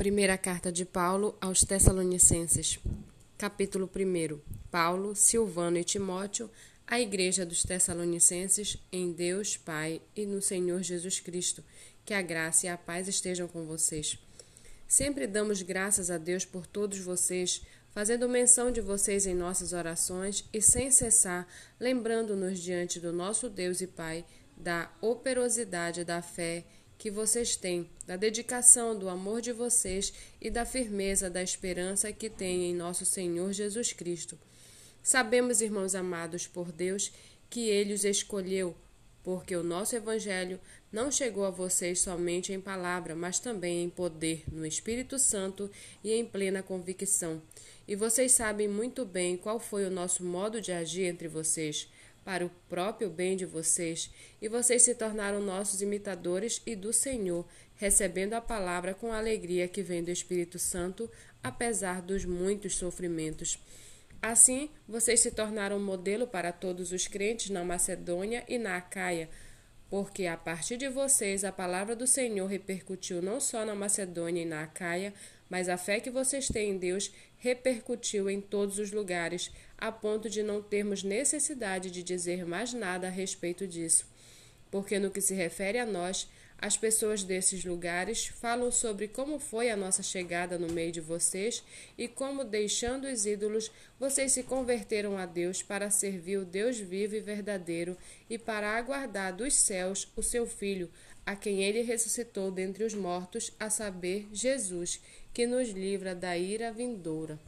Primeira carta de Paulo aos Tessalonicenses. Capítulo 1. Paulo, Silvano e Timóteo, à Igreja dos Tessalonicenses, em Deus Pai e no Senhor Jesus Cristo. Que a graça e a paz estejam com vocês. Sempre damos graças a Deus por todos vocês, fazendo menção de vocês em nossas orações e sem cessar, lembrando-nos diante do nosso Deus e Pai da operosidade da fé que vocês têm, da dedicação, do amor de vocês e da firmeza da esperança que têm em nosso Senhor Jesus Cristo. Sabemos, irmãos amados por Deus, que Ele os escolheu, porque o nosso Evangelho não chegou a vocês somente em palavra, mas também em poder, no Espírito Santo e em plena convicção. E vocês sabem muito bem qual foi o nosso modo de agir entre vocês para o próprio bem de vocês, e vocês se tornaram nossos imitadores e do Senhor, recebendo a palavra com a alegria que vem do Espírito Santo, apesar dos muitos sofrimentos. Assim, vocês se tornaram modelo para todos os crentes na Macedônia e na Acaia, porque a partir de vocês a palavra do Senhor repercutiu não só na Macedônia e na Acaia, mas a fé que vocês têm em Deus repercutiu em todos os lugares, a ponto de não termos necessidade de dizer mais nada a respeito disso. Porque, no que se refere a nós, as pessoas desses lugares falam sobre como foi a nossa chegada no meio de vocês e como, deixando os ídolos, vocês se converteram a Deus para servir o Deus vivo e verdadeiro e para aguardar dos céus o seu Filho, a quem ele ressuscitou dentre os mortos, a saber, Jesus, que nos livra da ira vindoura.